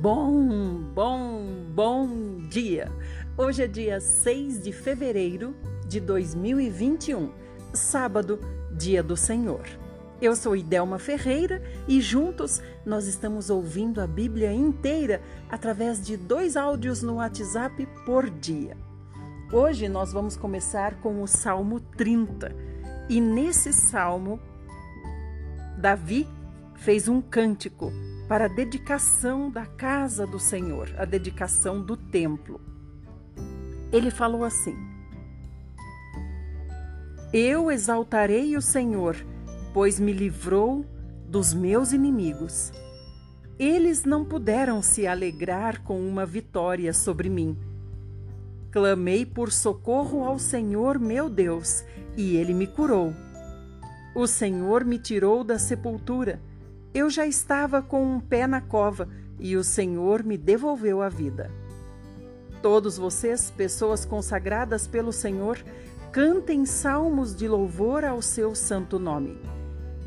Bom, bom, bom dia! Hoje é dia 6 de fevereiro de 2021, sábado, dia do Senhor. Eu sou Idelma Ferreira e juntos nós estamos ouvindo a Bíblia inteira através de dois áudios no WhatsApp por dia. Hoje nós vamos começar com o Salmo 30 e nesse salmo, Davi fez um cântico para a dedicação da casa do Senhor, a dedicação do templo. Ele falou assim: Eu exaltarei o Senhor, pois me livrou dos meus inimigos. Eles não puderam se alegrar com uma vitória sobre mim. Clamei por socorro ao Senhor meu Deus, e ele me curou. O Senhor me tirou da sepultura eu já estava com um pé na cova e o Senhor me devolveu a vida. Todos vocês, pessoas consagradas pelo Senhor, cantem salmos de louvor ao seu santo nome,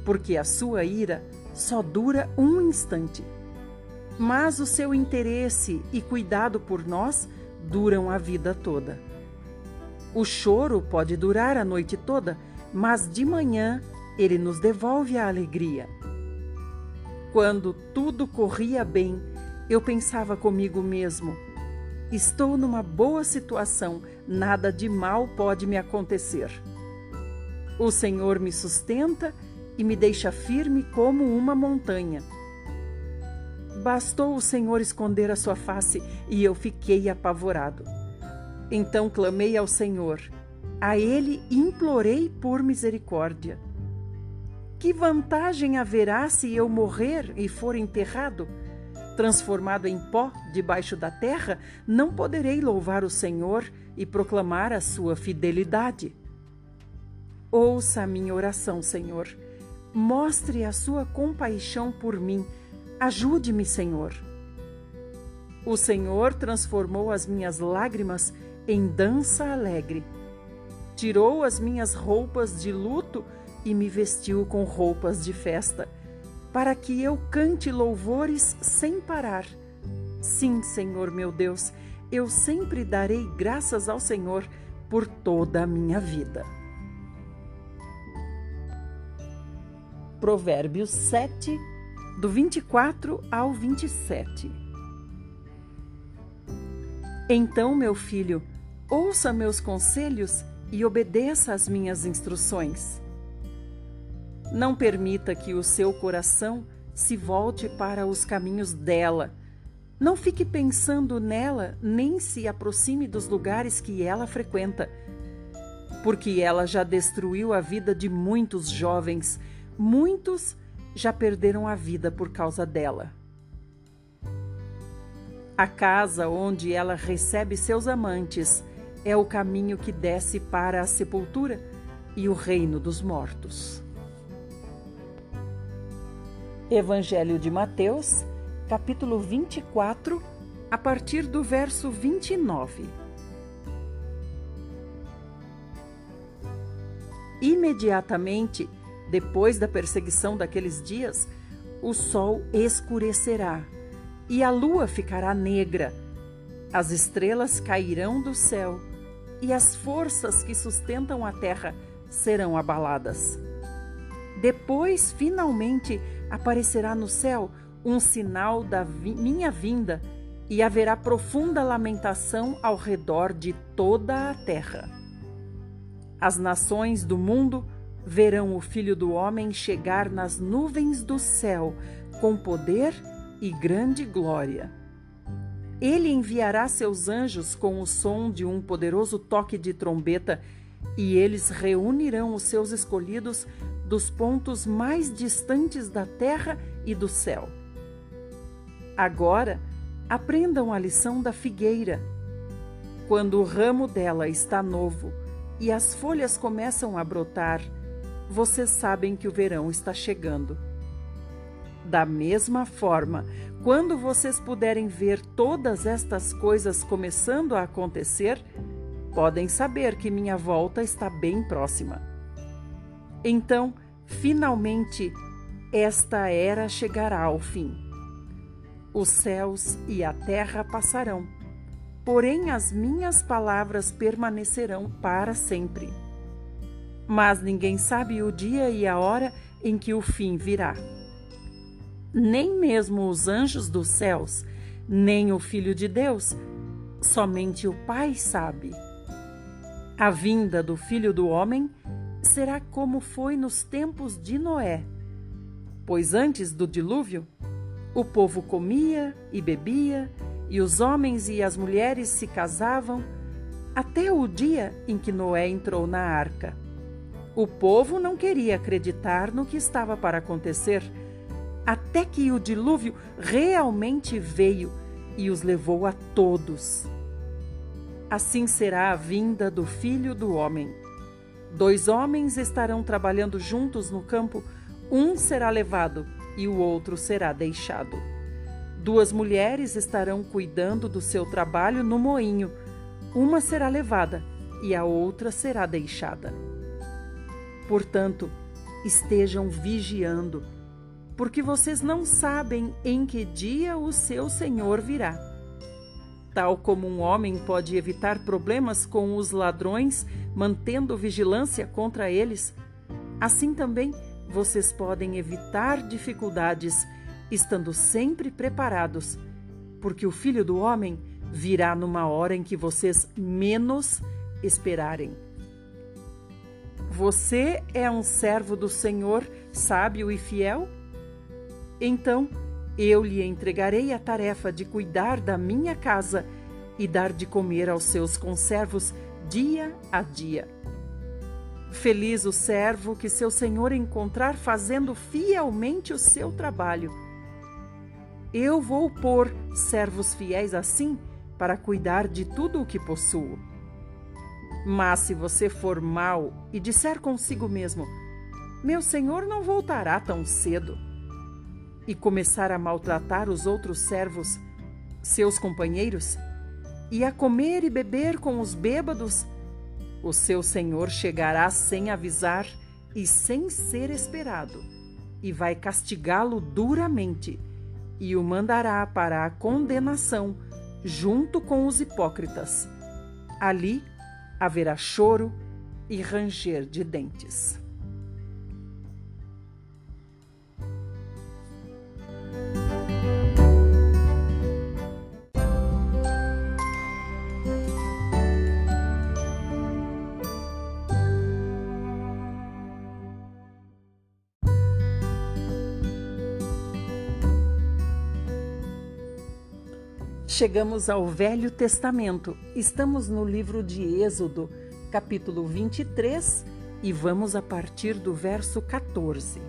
porque a sua ira só dura um instante. Mas o seu interesse e cuidado por nós duram a vida toda. O choro pode durar a noite toda, mas de manhã ele nos devolve a alegria. Quando tudo corria bem, eu pensava comigo mesmo: estou numa boa situação, nada de mal pode me acontecer. O Senhor me sustenta e me deixa firme como uma montanha. Bastou o Senhor esconder a sua face e eu fiquei apavorado. Então clamei ao Senhor, a Ele implorei por misericórdia. Que vantagem haverá se eu morrer e for enterrado? Transformado em pó debaixo da terra, não poderei louvar o Senhor e proclamar a sua fidelidade. Ouça a minha oração, Senhor. Mostre a sua compaixão por mim. Ajude-me, Senhor. O Senhor transformou as minhas lágrimas em dança alegre. Tirou as minhas roupas de luto e me vestiu com roupas de festa, para que eu cante louvores sem parar. Sim, Senhor meu Deus, eu sempre darei graças ao Senhor por toda a minha vida. Provérbios 7, do 24 ao 27. Então, meu filho, ouça meus conselhos e obedeça às minhas instruções. Não permita que o seu coração se volte para os caminhos dela. Não fique pensando nela, nem se aproxime dos lugares que ela frequenta, porque ela já destruiu a vida de muitos jovens, muitos já perderam a vida por causa dela. A casa onde ela recebe seus amantes é o caminho que desce para a sepultura e o reino dos mortos. Evangelho de Mateus, capítulo 24, a partir do verso 29. Imediatamente, depois da perseguição daqueles dias, o sol escurecerá e a lua ficará negra, as estrelas cairão do céu e as forças que sustentam a terra serão abaladas. Depois, finalmente, aparecerá no céu um sinal da vi minha vinda e haverá profunda lamentação ao redor de toda a terra. As nações do mundo verão o Filho do Homem chegar nas nuvens do céu com poder e grande glória. Ele enviará seus anjos com o som de um poderoso toque de trombeta e eles reunirão os seus escolhidos dos pontos mais distantes da terra e do céu. Agora, aprendam a lição da figueira. Quando o ramo dela está novo e as folhas começam a brotar, vocês sabem que o verão está chegando. Da mesma forma, quando vocês puderem ver todas estas coisas começando a acontecer, podem saber que minha volta está bem próxima. Então, finalmente, esta era chegará ao fim. Os céus e a terra passarão, porém as minhas palavras permanecerão para sempre. Mas ninguém sabe o dia e a hora em que o fim virá. Nem mesmo os anjos dos céus, nem o Filho de Deus, somente o Pai sabe. A vinda do Filho do Homem será como foi nos tempos de Noé. Pois antes do dilúvio, o povo comia e bebia, e os homens e as mulheres se casavam, até o dia em que Noé entrou na arca. O povo não queria acreditar no que estava para acontecer, até que o dilúvio realmente veio e os levou a todos. Assim será a vinda do Filho do Homem. Dois homens estarão trabalhando juntos no campo, um será levado e o outro será deixado. Duas mulheres estarão cuidando do seu trabalho no moinho, uma será levada e a outra será deixada. Portanto, estejam vigiando, porque vocês não sabem em que dia o seu Senhor virá. Tal como um homem pode evitar problemas com os ladrões, mantendo vigilância contra eles, assim também vocês podem evitar dificuldades, estando sempre preparados, porque o Filho do Homem virá numa hora em que vocês menos esperarem. Você é um servo do Senhor, sábio e fiel? Então, eu lhe entregarei a tarefa de cuidar da minha casa e dar de comer aos seus conservos dia a dia. Feliz o servo que seu senhor encontrar fazendo fielmente o seu trabalho. Eu vou pôr servos fiéis assim para cuidar de tudo o que possuo. Mas se você for mau e disser consigo mesmo: Meu senhor não voltará tão cedo e começar a maltratar os outros servos, seus companheiros, e a comer e beber com os bêbados, o seu senhor chegará sem avisar e sem ser esperado, e vai castigá-lo duramente, e o mandará para a condenação junto com os hipócritas. Ali haverá choro e ranger de dentes. Chegamos ao Velho Testamento. Estamos no livro de Êxodo, capítulo 23, e vamos a partir do verso 14.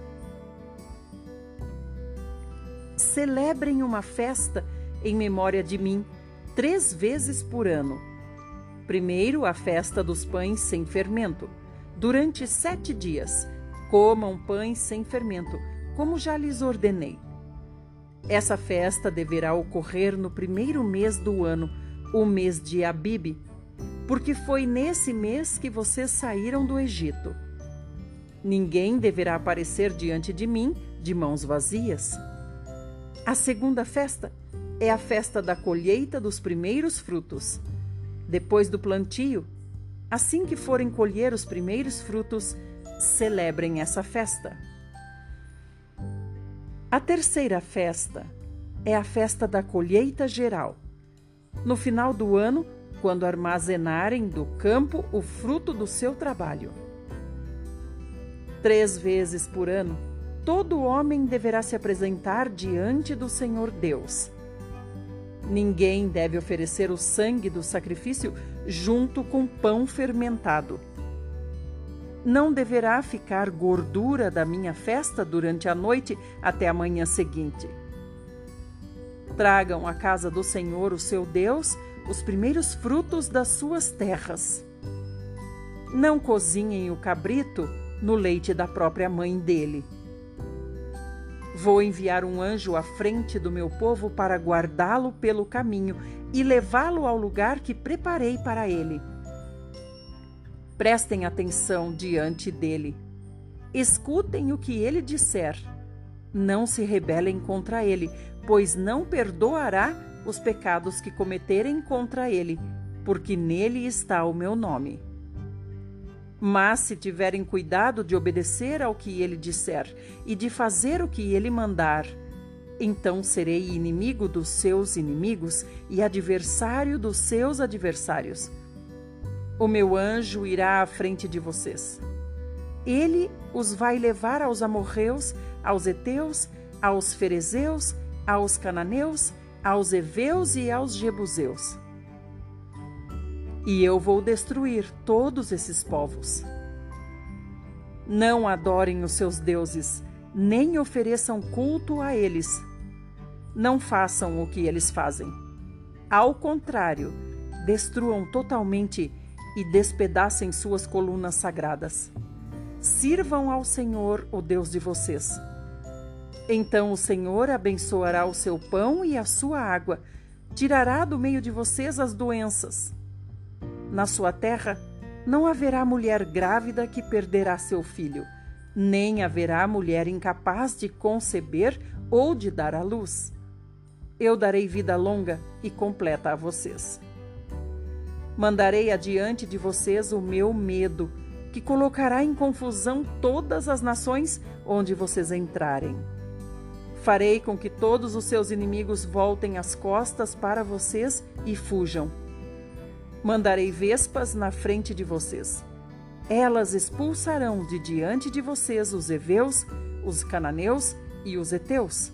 Celebrem uma festa em memória de mim, três vezes por ano. Primeiro, a festa dos pães sem fermento. Durante sete dias, comam pães sem fermento, como já lhes ordenei. Essa festa deverá ocorrer no primeiro mês do ano, o mês de Abibe, porque foi nesse mês que vocês saíram do Egito. Ninguém deverá aparecer diante de mim de mãos vazias. A segunda festa é a festa da colheita dos primeiros frutos. Depois do plantio, assim que forem colher os primeiros frutos, celebrem essa festa. A terceira festa é a festa da colheita geral. No final do ano, quando armazenarem do campo o fruto do seu trabalho. Três vezes por ano, todo homem deverá se apresentar diante do Senhor Deus. Ninguém deve oferecer o sangue do sacrifício junto com pão fermentado não deverá ficar gordura da minha festa durante a noite até a manhã seguinte. Tragam à casa do Senhor, o seu Deus, os primeiros frutos das suas terras. Não cozinhem o cabrito no leite da própria mãe dele. Vou enviar um anjo à frente do meu povo para guardá-lo pelo caminho e levá-lo ao lugar que preparei para ele Prestem atenção diante dele. Escutem o que ele disser. Não se rebelem contra ele, pois não perdoará os pecados que cometerem contra ele, porque nele está o meu nome. Mas se tiverem cuidado de obedecer ao que ele disser e de fazer o que ele mandar, então serei inimigo dos seus inimigos e adversário dos seus adversários. O meu anjo irá à frente de vocês. Ele os vai levar aos amorreus, aos heteus, aos ferezeus, aos cananeus, aos heveus e aos jebuseus. E eu vou destruir todos esses povos. Não adorem os seus deuses, nem ofereçam culto a eles. Não façam o que eles fazem. Ao contrário, destruam totalmente e despedacem suas colunas sagradas. Sirvam ao Senhor, o Deus de vocês. Então o Senhor abençoará o seu pão e a sua água, tirará do meio de vocês as doenças. Na sua terra não haverá mulher grávida que perderá seu filho, nem haverá mulher incapaz de conceber ou de dar à luz. Eu darei vida longa e completa a vocês. Mandarei adiante de vocês o meu medo, que colocará em confusão todas as nações onde vocês entrarem. Farei com que todos os seus inimigos voltem as costas para vocês e fujam. Mandarei vespas na frente de vocês. Elas expulsarão de diante de vocês os heveus, os cananeus e os heteus.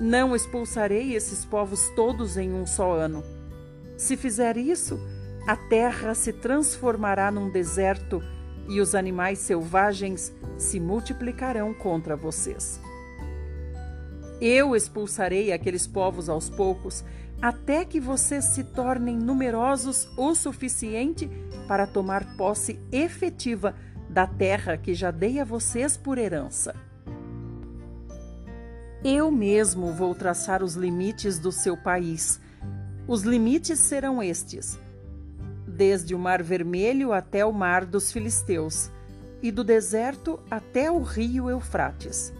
Não expulsarei esses povos todos em um só ano se fizer isso, a terra se transformará num deserto e os animais selvagens se multiplicarão contra vocês. Eu expulsarei aqueles povos aos poucos, até que vocês se tornem numerosos o suficiente para tomar posse efetiva da terra que já dei a vocês por herança. Eu mesmo vou traçar os limites do seu país os limites serão estes: desde o Mar Vermelho até o Mar dos Filisteus, e do deserto até o rio Eufrates.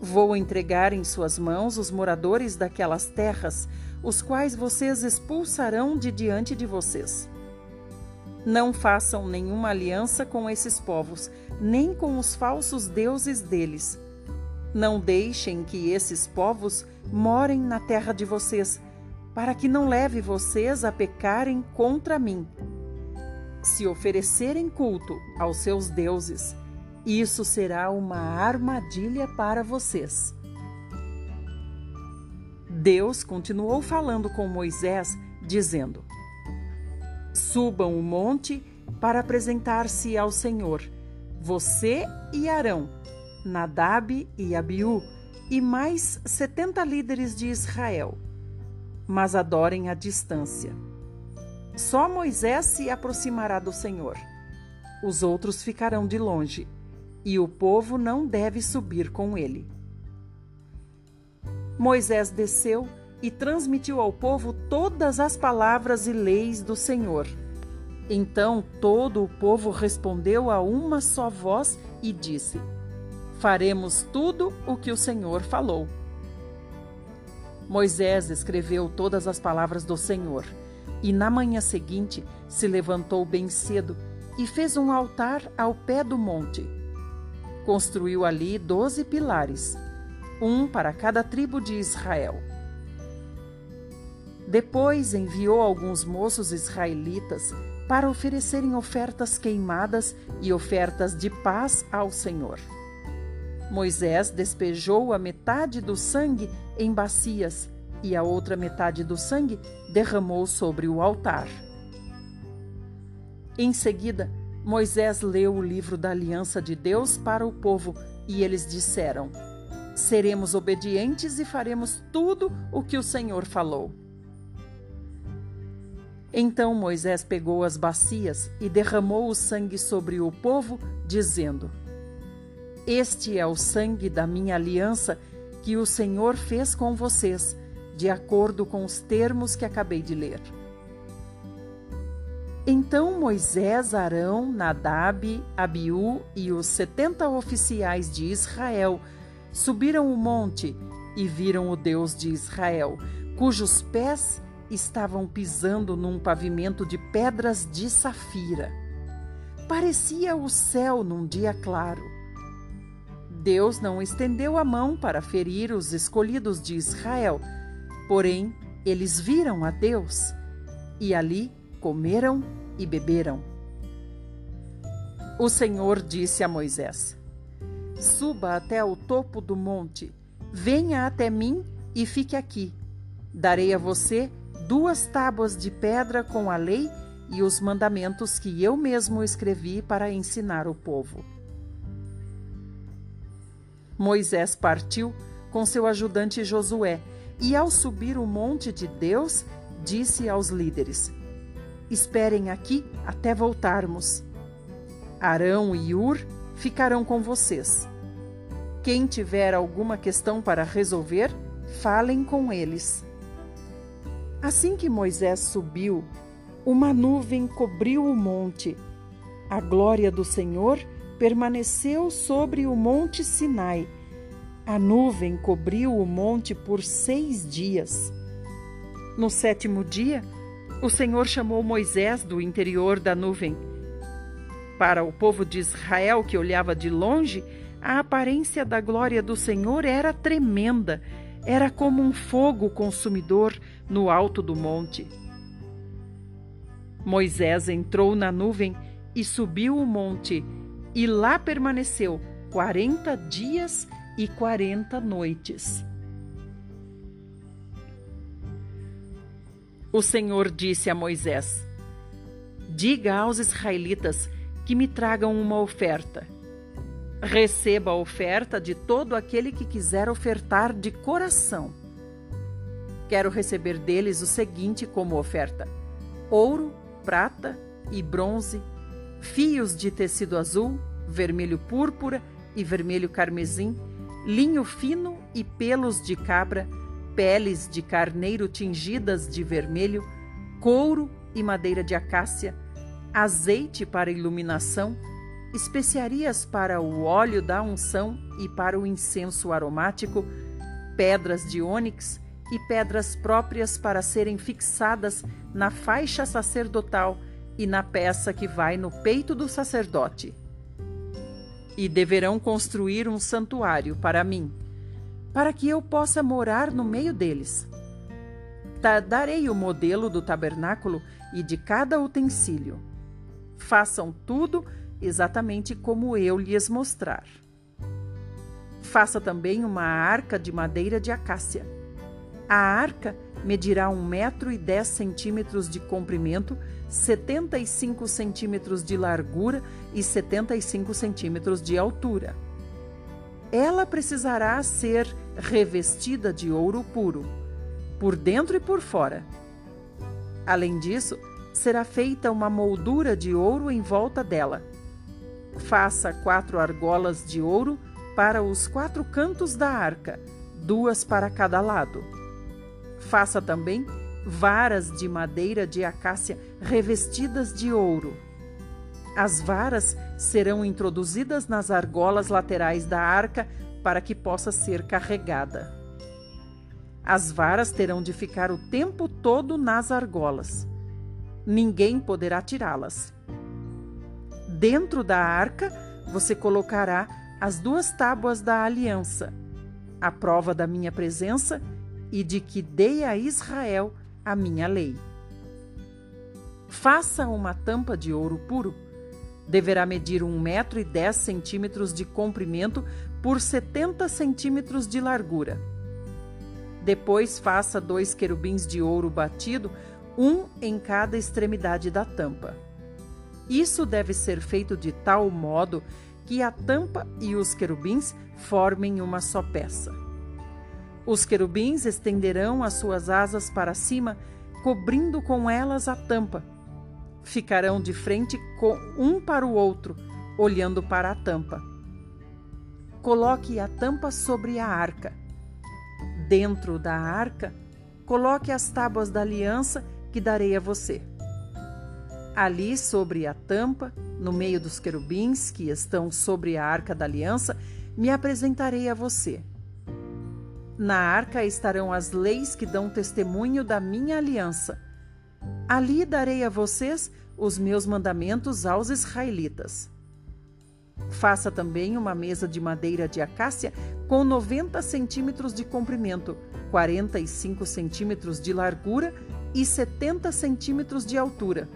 Vou entregar em suas mãos os moradores daquelas terras, os quais vocês expulsarão de diante de vocês. Não façam nenhuma aliança com esses povos, nem com os falsos deuses deles. Não deixem que esses povos morem na terra de vocês, para que não leve vocês a pecarem contra mim. Se oferecerem culto aos seus deuses, isso será uma armadilha para vocês. Deus continuou falando com Moisés, dizendo: Subam o monte para apresentar-se ao Senhor, você e Arão, Nadab e Abiú, e mais setenta líderes de Israel mas adorem à distância. Só Moisés se aproximará do Senhor. Os outros ficarão de longe, e o povo não deve subir com ele. Moisés desceu e transmitiu ao povo todas as palavras e leis do Senhor. Então todo o povo respondeu a uma só voz e disse: Faremos tudo o que o Senhor falou. Moisés escreveu todas as palavras do Senhor e na manhã seguinte se levantou bem cedo e fez um altar ao pé do monte. Construiu ali doze pilares, um para cada tribo de Israel. Depois enviou alguns moços israelitas para oferecerem ofertas queimadas e ofertas de paz ao Senhor. Moisés despejou a metade do sangue em bacias e a outra metade do sangue derramou sobre o altar. Em seguida, Moisés leu o livro da aliança de Deus para o povo e eles disseram: Seremos obedientes e faremos tudo o que o Senhor falou. Então Moisés pegou as bacias e derramou o sangue sobre o povo, dizendo: este é o sangue da minha aliança que o Senhor fez com vocês, de acordo com os termos que acabei de ler. Então Moisés, Arão, Nadab, Abiú e os setenta oficiais de Israel subiram o monte e viram o Deus de Israel, cujos pés estavam pisando num pavimento de pedras de safira. Parecia o céu num dia claro. Deus não estendeu a mão para ferir os escolhidos de Israel, porém eles viram a Deus e ali comeram e beberam. O Senhor disse a Moisés: Suba até o topo do monte, venha até mim e fique aqui. Darei a você duas tábuas de pedra com a lei e os mandamentos que eu mesmo escrevi para ensinar o povo. Moisés partiu com seu ajudante Josué e, ao subir o monte de Deus, disse aos líderes: Esperem aqui até voltarmos. Arão e Ur ficarão com vocês. Quem tiver alguma questão para resolver, falem com eles. Assim que Moisés subiu, uma nuvem cobriu o monte. A glória do Senhor permaneceu sobre o monte Sinai. A nuvem cobriu o monte por seis dias. No sétimo dia, o Senhor chamou Moisés do interior da nuvem. Para o povo de Israel que olhava de longe, a aparência da glória do Senhor era tremenda, era como um fogo consumidor no alto do monte. Moisés entrou na nuvem e subiu o monte, e lá permaneceu quarenta dias e quarenta noites. O Senhor disse a Moisés: Diga aos israelitas que me tragam uma oferta. Receba a oferta de todo aquele que quiser ofertar de coração. Quero receber deles o seguinte como oferta: ouro, prata e bronze, fios de tecido azul, vermelho púrpura e vermelho carmesim, linho fino e pelos de cabra, peles de carneiro tingidas de vermelho, couro e madeira de acácia, azeite para iluminação, especiarias para o óleo da unção e para o incenso aromático, pedras de ônix e pedras próprias para serem fixadas na faixa sacerdotal e na peça que vai no peito do sacerdote e deverão construir um santuário para mim, para que eu possa morar no meio deles. Darei o modelo do tabernáculo e de cada utensílio. Façam tudo exatamente como eu lhes mostrar. Faça também uma arca de madeira de acácia. A arca medirá um metro e dez centímetros de comprimento 75 centímetros de largura e 75 centímetros de altura. Ela precisará ser revestida de ouro puro, por dentro e por fora. Além disso, será feita uma moldura de ouro em volta dela. Faça quatro argolas de ouro para os quatro cantos da arca, duas para cada lado. Faça também varas de madeira de acácia revestidas de ouro. As varas serão introduzidas nas argolas laterais da arca para que possa ser carregada. As varas terão de ficar o tempo todo nas argolas. Ninguém poderá tirá-las. Dentro da arca, você colocará as duas tábuas da aliança, a prova da minha presença e de que dei a Israel a minha lei. Faça uma tampa de ouro puro. Deverá medir um metro e dez centímetros de comprimento por 70 centímetros de largura. Depois faça dois querubins de ouro batido, um em cada extremidade da tampa. Isso deve ser feito de tal modo que a tampa e os querubins formem uma só peça. Os querubins estenderão as suas asas para cima, cobrindo com elas a tampa. Ficarão de frente um para o outro, olhando para a tampa. Coloque a tampa sobre a arca. Dentro da arca, coloque as tábuas da aliança que darei a você. Ali, sobre a tampa, no meio dos querubins que estão sobre a arca da aliança, me apresentarei a você Na arca estarão as leis que dão testemunho da minha aliança. Ali darei a vocês os meus mandamentos aos israelitas. Faça também uma mesa de madeira de acácia com 90 centímetros de comprimento, 45 centímetros de largura e 70 centímetros de altura.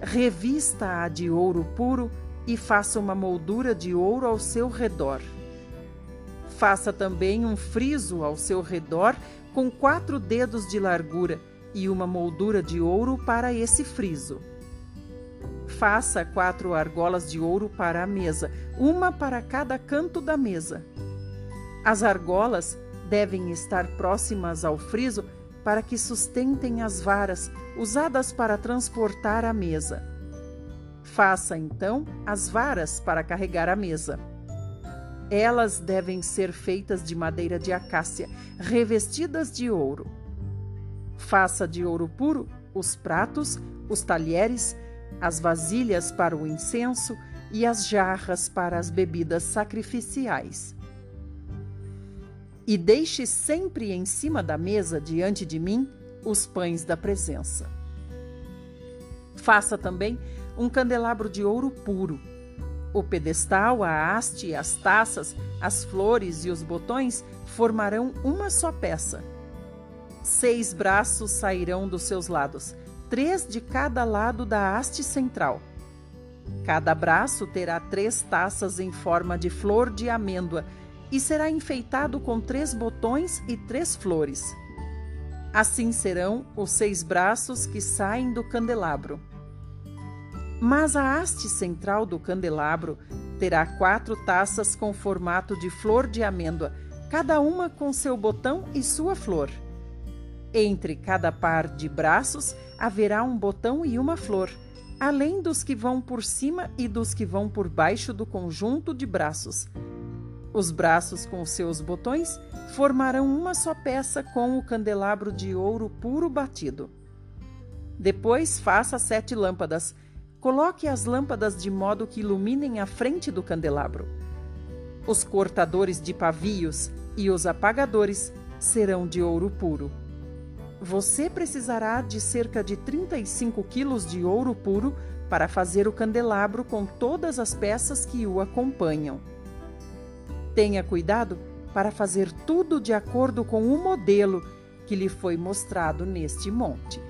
Revista-a de ouro puro e faça uma moldura de ouro ao seu redor. Faça também um friso ao seu redor com quatro dedos de largura e uma moldura de ouro para esse friso. Faça quatro argolas de ouro para a mesa, uma para cada canto da mesa. As argolas devem estar próximas ao friso para que sustentem as varas usadas para transportar a mesa. Faça então as varas para carregar a mesa. Elas devem ser feitas de madeira de acácia, revestidas de ouro. Faça de ouro puro os pratos, os talheres, as vasilhas para o incenso e as jarras para as bebidas sacrificiais. E deixe sempre em cima da mesa, diante de mim, os pães da presença. Faça também um candelabro de ouro puro o pedestal, a haste, as taças, as flores e os botões formarão uma só peça. Seis braços sairão dos seus lados, três de cada lado da haste central. Cada braço terá três taças em forma de flor de amêndoa e será enfeitado com três botões e três flores. Assim serão os seis braços que saem do candelabro. Mas a haste central do candelabro terá quatro taças com formato de flor de amêndoa, cada uma com seu botão e sua flor. Entre cada par de braços haverá um botão e uma flor, além dos que vão por cima e dos que vão por baixo do conjunto de braços. Os braços com seus botões formarão uma só peça com o candelabro de ouro puro batido. Depois faça sete lâmpadas Coloque as lâmpadas de modo que iluminem a frente do candelabro. Os cortadores de pavios e os apagadores serão de ouro puro. Você precisará de cerca de 35 quilos de ouro puro para fazer o candelabro com todas as peças que o acompanham. Tenha cuidado para fazer tudo de acordo com o modelo que lhe foi mostrado neste monte.